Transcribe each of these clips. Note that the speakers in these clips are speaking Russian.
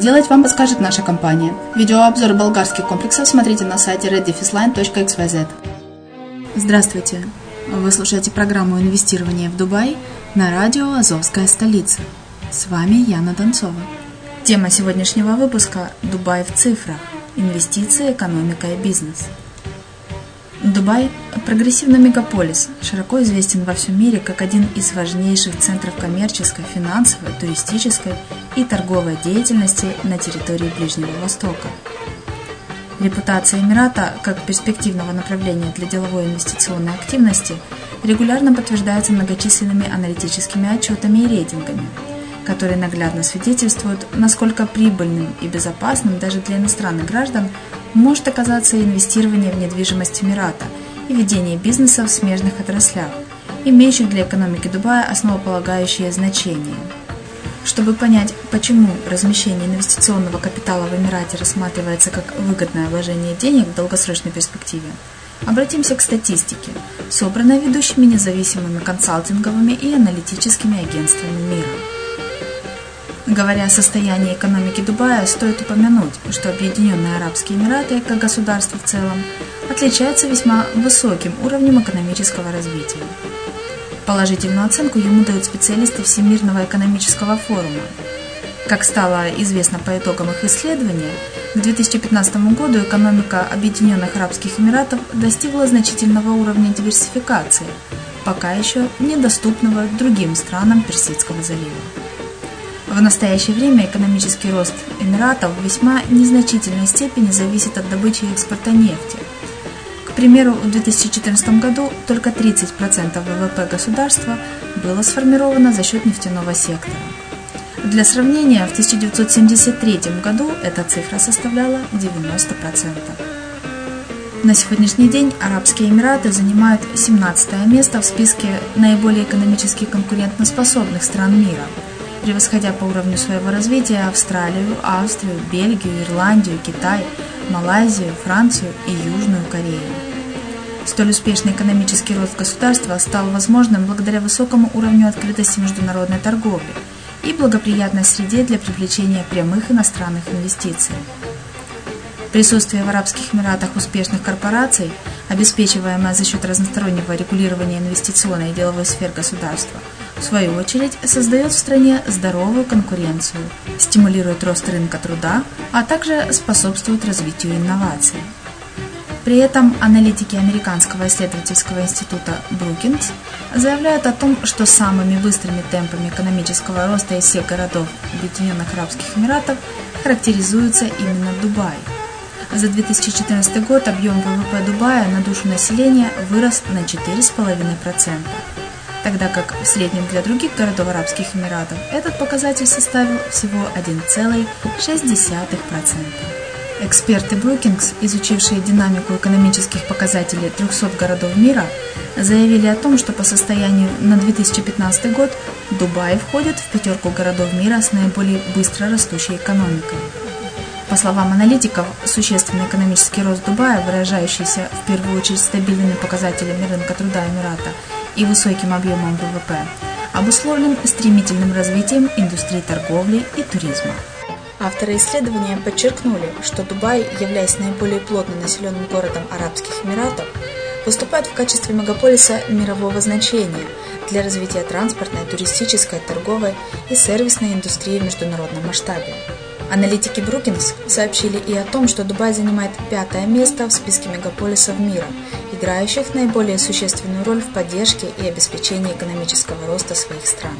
сделать, вам подскажет наша компания. Видеообзор болгарских комплексов смотрите на сайте reddefisline.xyz. Здравствуйте! Вы слушаете программу «Инвестирование в Дубай» на радио «Азовская столица». С вами Яна Донцова. Тема сегодняшнего выпуска – Дубай в цифрах. Инвестиции, экономика и бизнес. Дубай – прогрессивный мегаполис, широко известен во всем мире как один из важнейших центров коммерческой, финансовой, туристической и торговой деятельности на территории Ближнего Востока. Репутация Эмирата как перспективного направления для деловой инвестиционной активности регулярно подтверждается многочисленными аналитическими отчетами и рейтингами – которые наглядно свидетельствуют, насколько прибыльным и безопасным даже для иностранных граждан может оказаться инвестирование в недвижимость Эмирата и ведение бизнеса в смежных отраслях, имеющих для экономики Дубая основополагающее значение. Чтобы понять, почему размещение инвестиционного капитала в Эмирате рассматривается как выгодное вложение денег в долгосрочной перспективе, обратимся к статистике, собранной ведущими независимыми консалтинговыми и аналитическими агентствами мира. Говоря о состоянии экономики Дубая, стоит упомянуть, что Объединенные Арабские Эмираты, как государство в целом, отличается весьма высоким уровнем экономического развития. Положительную оценку ему дают специалисты Всемирного экономического форума. Как стало известно по итогам их исследования, к 2015 году экономика Объединенных Арабских Эмиратов достигла значительного уровня диверсификации, пока еще недоступного другим странам Персидского залива. В настоящее время экономический рост Эмиратов в весьма незначительной степени зависит от добычи и экспорта нефти. Примеру, в 2014 году только 30% ВВП государства было сформировано за счет нефтяного сектора. Для сравнения, в 1973 году эта цифра составляла 90%. На сегодняшний день Арабские Эмираты занимают 17 место в списке наиболее экономически конкурентоспособных стран мира – превосходя по уровню своего развития Австралию, Австрию, Бельгию, Ирландию, Китай, Малайзию, Францию и Южную Корею. Столь успешный экономический рост государства стал возможным благодаря высокому уровню открытости международной торговли и благоприятной среде для привлечения прямых иностранных инвестиций. Присутствие в Арабских Эмиратах успешных корпораций, обеспечиваемое за счет разностороннего регулирования инвестиционной и деловой сфер государства, в свою очередь создает в стране здоровую конкуренцию, стимулирует рост рынка труда, а также способствует развитию инноваций. При этом аналитики Американского исследовательского института Brookings заявляют о том, что самыми быстрыми темпами экономического роста из всех городов Объединенных Арабских Эмиратов характеризуется именно Дубай. За 2014 год объем ВВП Дубая на душу населения вырос на 4,5%, тогда как в среднем для других городов Арабских Эмиратов этот показатель составил всего 1,6%. Эксперты Brookings, изучившие динамику экономических показателей 300 городов мира, заявили о том, что по состоянию на 2015 год Дубай входит в пятерку городов мира с наиболее быстро растущей экономикой. По словам аналитиков, существенный экономический рост Дубая, выражающийся в первую очередь стабильными показателями рынка труда Эмирата и высоким объемом ВВП, обусловлен стремительным развитием индустрии торговли и туризма. Авторы исследования подчеркнули, что Дубай, являясь наиболее плотно населенным городом Арабских Эмиратов, выступает в качестве мегаполиса мирового значения для развития транспортной, туристической, торговой и сервисной индустрии в международном масштабе. Аналитики Брукинс сообщили и о том, что Дубай занимает пятое место в списке мегаполисов мира, играющих наиболее существенную роль в поддержке и обеспечении экономического роста своих стран.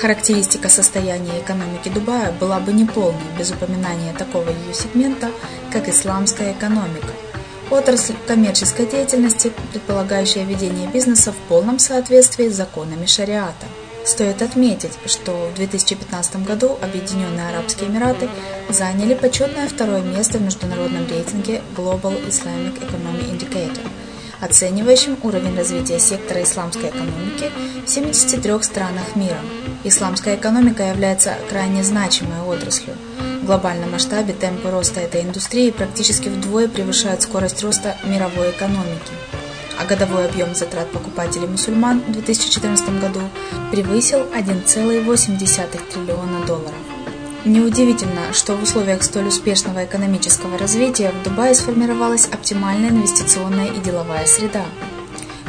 Характеристика состояния экономики Дубая была бы неполной без упоминания такого ее сегмента, как исламская экономика. Отрасль коммерческой деятельности, предполагающая ведение бизнеса в полном соответствии с законами шариата. Стоит отметить, что в 2015 году Объединенные Арабские Эмираты заняли почетное второе место в международном рейтинге Global Islamic Economy Indicator – оценивающим уровень развития сектора исламской экономики в 73 странах мира. Исламская экономика является крайне значимой отраслью. В глобальном масштабе темпы роста этой индустрии практически вдвое превышают скорость роста мировой экономики а годовой объем затрат покупателей мусульман в 2014 году превысил 1,8 триллиона долларов. Неудивительно, что в условиях столь успешного экономического развития в Дубае сформировалась оптимальная инвестиционная и деловая среда.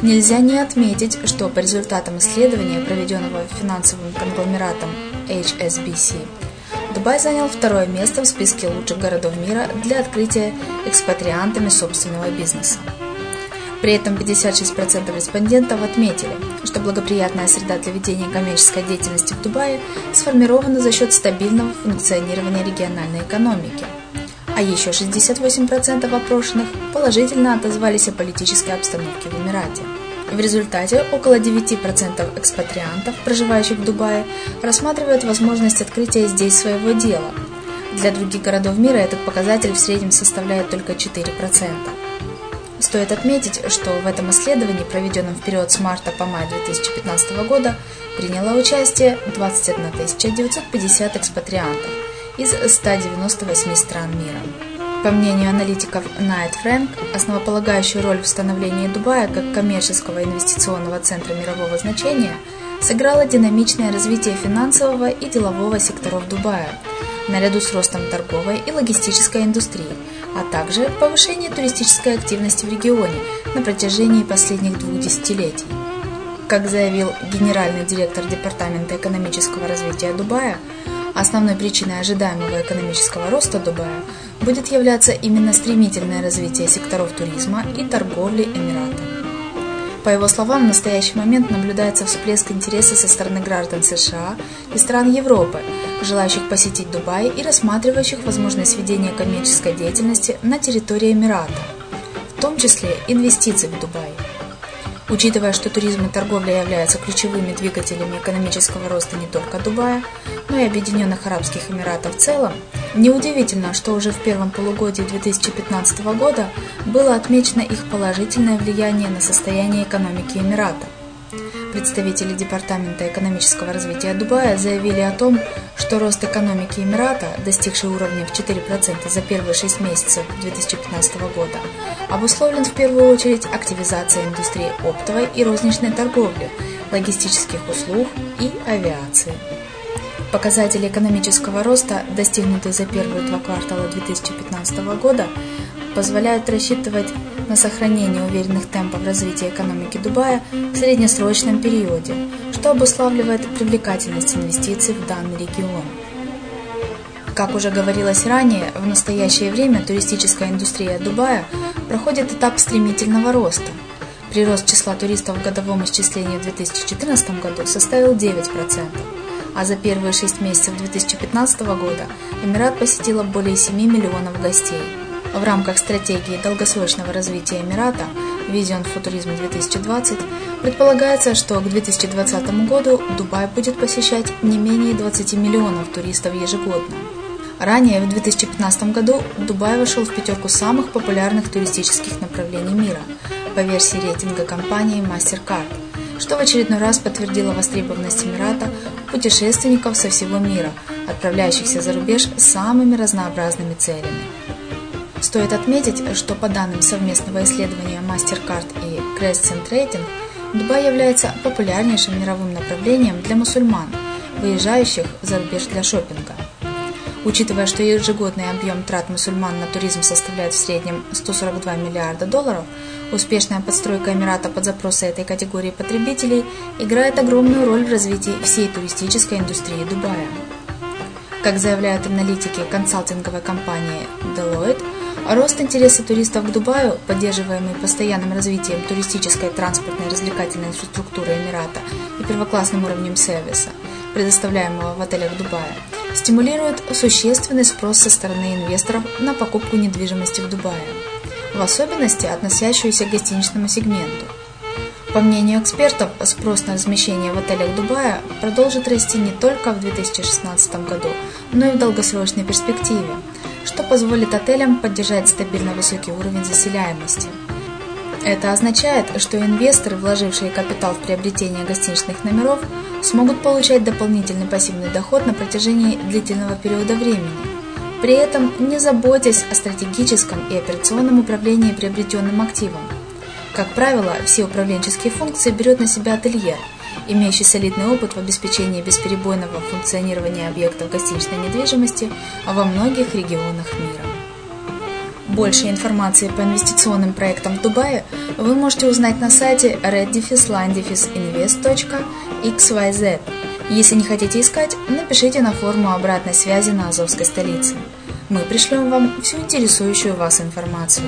Нельзя не отметить, что по результатам исследования, проведенного финансовым конгломератом HSBC, Дубай занял второе место в списке лучших городов мира для открытия экспатриантами собственного бизнеса. При этом 56% респондентов отметили, что благоприятная среда для ведения коммерческой деятельности в Дубае сформирована за счет стабильного функционирования региональной экономики. А еще 68% опрошенных положительно отозвались о политической обстановке в Эмирате. В результате около 9% экспатриантов, проживающих в Дубае, рассматривают возможность открытия здесь своего дела. Для других городов мира этот показатель в среднем составляет только 4%. Стоит отметить, что в этом исследовании, проведенном в период с марта по май 2015 года, приняло участие 21 950 экспатриантов из 198 стран мира. По мнению аналитиков Night Frank, основополагающую роль в становлении Дубая как коммерческого инвестиционного центра мирового значения сыграло динамичное развитие финансового и делового секторов Дубая, наряду с ростом торговой и логистической индустрии – а также повышение туристической активности в регионе на протяжении последних двух десятилетий. Как заявил генеральный директор Департамента экономического развития Дубая, основной причиной ожидаемого экономического роста Дубая будет являться именно стремительное развитие секторов туризма и торговли Эмирата. По его словам, в настоящий момент наблюдается всплеск интереса со стороны граждан США и стран Европы, желающих посетить Дубай и рассматривающих возможность ведения коммерческой деятельности на территории Эмирата, в том числе инвестиций в Дубай. Учитывая, что туризм и торговля являются ключевыми двигателями экономического роста не только Дубая, но и Объединенных Арабских Эмиратов в целом, неудивительно, что уже в первом полугодии 2015 года было отмечено их положительное влияние на состояние экономики Эмирата. Представители Департамента экономического развития Дубая заявили о том, что рост экономики Эмирата, достигший уровня в 4% за первые 6 месяцев 2015 года, обусловлен в первую очередь активизацией индустрии оптовой и розничной торговли, логистических услуг и авиации. Показатели экономического роста, достигнутые за первые два квартала 2015 года, позволяют рассчитывать на сохранение уверенных темпов развития экономики Дубая в среднесрочном периоде, что обуславливает привлекательность инвестиций в данный регион. Как уже говорилось ранее, в настоящее время туристическая индустрия Дубая проходит этап стремительного роста. Прирост числа туристов в годовом исчислении в 2014 году составил 9%, а за первые 6 месяцев 2015 года Эмират посетило более 7 миллионов гостей. В рамках стратегии долгосрочного развития Эмирата Vision Futurism 2020 предполагается, что к 2020 году Дубай будет посещать не менее 20 миллионов туристов ежегодно. Ранее, в 2015 году, Дубай вошел в пятерку самых популярных туристических направлений мира по версии рейтинга компании MasterCard, что в очередной раз подтвердило востребованность Эмирата путешественников со всего мира, отправляющихся за рубеж с самыми разнообразными целями. Стоит отметить, что по данным совместного исследования MasterCard и Crescent Rating, Дубай является популярнейшим мировым направлением для мусульман, выезжающих за рубеж для шопинга. Учитывая, что ежегодный объем трат мусульман на туризм составляет в среднем 142 миллиарда долларов, успешная подстройка Эмирата под запросы этой категории потребителей играет огромную роль в развитии всей туристической индустрии Дубая. Как заявляют аналитики консалтинговой компании Deloitte, рост интереса туристов к Дубаю, поддерживаемый постоянным развитием туристической, транспортной и развлекательной инфраструктуры Эмирата и первоклассным уровнем сервиса, предоставляемого в отелях Дубая, стимулирует существенный спрос со стороны инвесторов на покупку недвижимости в Дубае, в особенности относящуюся к гостиничному сегменту. По мнению экспертов, спрос на размещение в отелях Дубая продолжит расти не только в 2016 году, но и в долгосрочной перспективе, что позволит отелям поддержать стабильно высокий уровень заселяемости. Это означает, что инвесторы, вложившие капитал в приобретение гостиничных номеров, смогут получать дополнительный пассивный доход на протяжении длительного периода времени, при этом не заботясь о стратегическом и операционном управлении приобретенным активом. Как правило, все управленческие функции берет на себя ательер, имеющий солидный опыт в обеспечении бесперебойного функционирования объектов гостиничной недвижимости во многих регионах мира. Больше информации по инвестиционным проектам в Дубае вы можете узнать на сайте reddefisline-invest.xyz. Если не хотите искать, напишите на форму обратной связи на Азовской столице. Мы пришлем вам всю интересующую вас информацию.